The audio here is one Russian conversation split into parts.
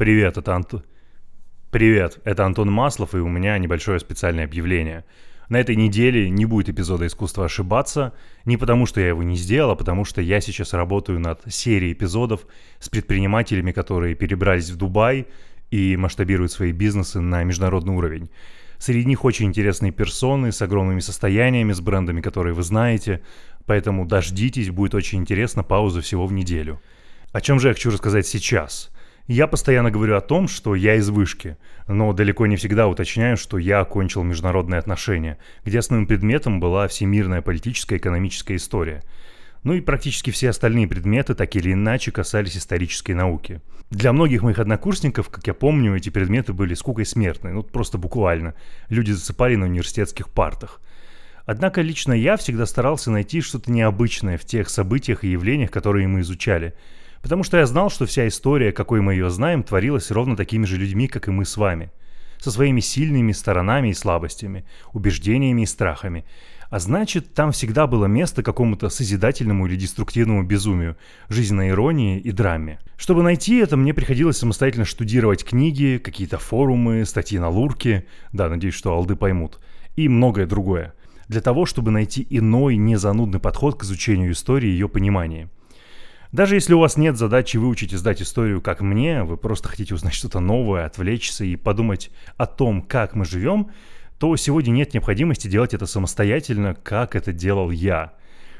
Привет, это Антон... Привет, это Антон Маслов, и у меня небольшое специальное объявление. На этой неделе не будет эпизода «Искусство ошибаться», не потому что я его не сделал, а потому что я сейчас работаю над серией эпизодов с предпринимателями, которые перебрались в Дубай и масштабируют свои бизнесы на международный уровень. Среди них очень интересные персоны с огромными состояниями, с брендами, которые вы знаете, поэтому дождитесь, будет очень интересно, пауза всего в неделю. О чем же я хочу рассказать сейчас – я постоянно говорю о том, что я из вышки, но далеко не всегда уточняю, что я окончил международные отношения, где основным предметом была всемирная политическая и экономическая история. Ну и практически все остальные предметы так или иначе касались исторической науки. Для многих моих однокурсников, как я помню, эти предметы были скукой смертной, ну просто буквально. Люди засыпали на университетских партах. Однако лично я всегда старался найти что-то необычное в тех событиях и явлениях, которые мы изучали – Потому что я знал, что вся история, какой мы ее знаем, творилась ровно такими же людьми, как и мы с вами. Со своими сильными сторонами и слабостями, убеждениями и страхами. А значит, там всегда было место какому-то созидательному или деструктивному безумию, жизненной иронии и драме. Чтобы найти это, мне приходилось самостоятельно штудировать книги, какие-то форумы, статьи на Лурке, да, надеюсь, что алды поймут, и многое другое. Для того, чтобы найти иной, незанудный подход к изучению истории и ее понимания – даже если у вас нет задачи выучить и сдать историю, как мне, вы просто хотите узнать что-то новое, отвлечься и подумать о том, как мы живем, то сегодня нет необходимости делать это самостоятельно, как это делал я.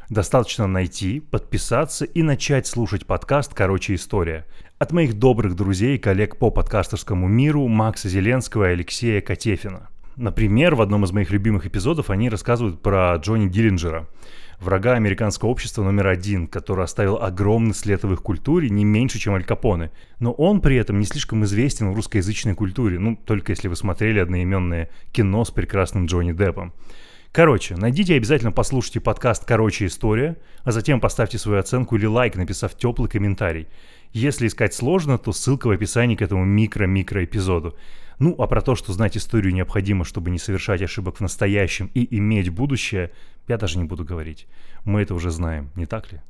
Достаточно найти, подписаться и начать слушать подкаст «Короче, история» от моих добрых друзей и коллег по подкастерскому миру Макса Зеленского и Алексея Котефина. Например, в одном из моих любимых эпизодов они рассказывают про Джонни Диллинджера – врага американского общества номер один, который оставил огромный след в их культуре, не меньше, чем Аль Капоне. Но он при этом не слишком известен в русскоязычной культуре, ну, только если вы смотрели одноименное кино с прекрасным Джонни Деппом. Короче, найдите и обязательно послушайте подкаст «Короче, история», а затем поставьте свою оценку или лайк, написав теплый комментарий. Если искать сложно, то ссылка в описании к этому микро-микро эпизоду. Ну, а про то, что знать историю необходимо, чтобы не совершать ошибок в настоящем и иметь будущее, я даже не буду говорить. Мы это уже знаем, не так ли?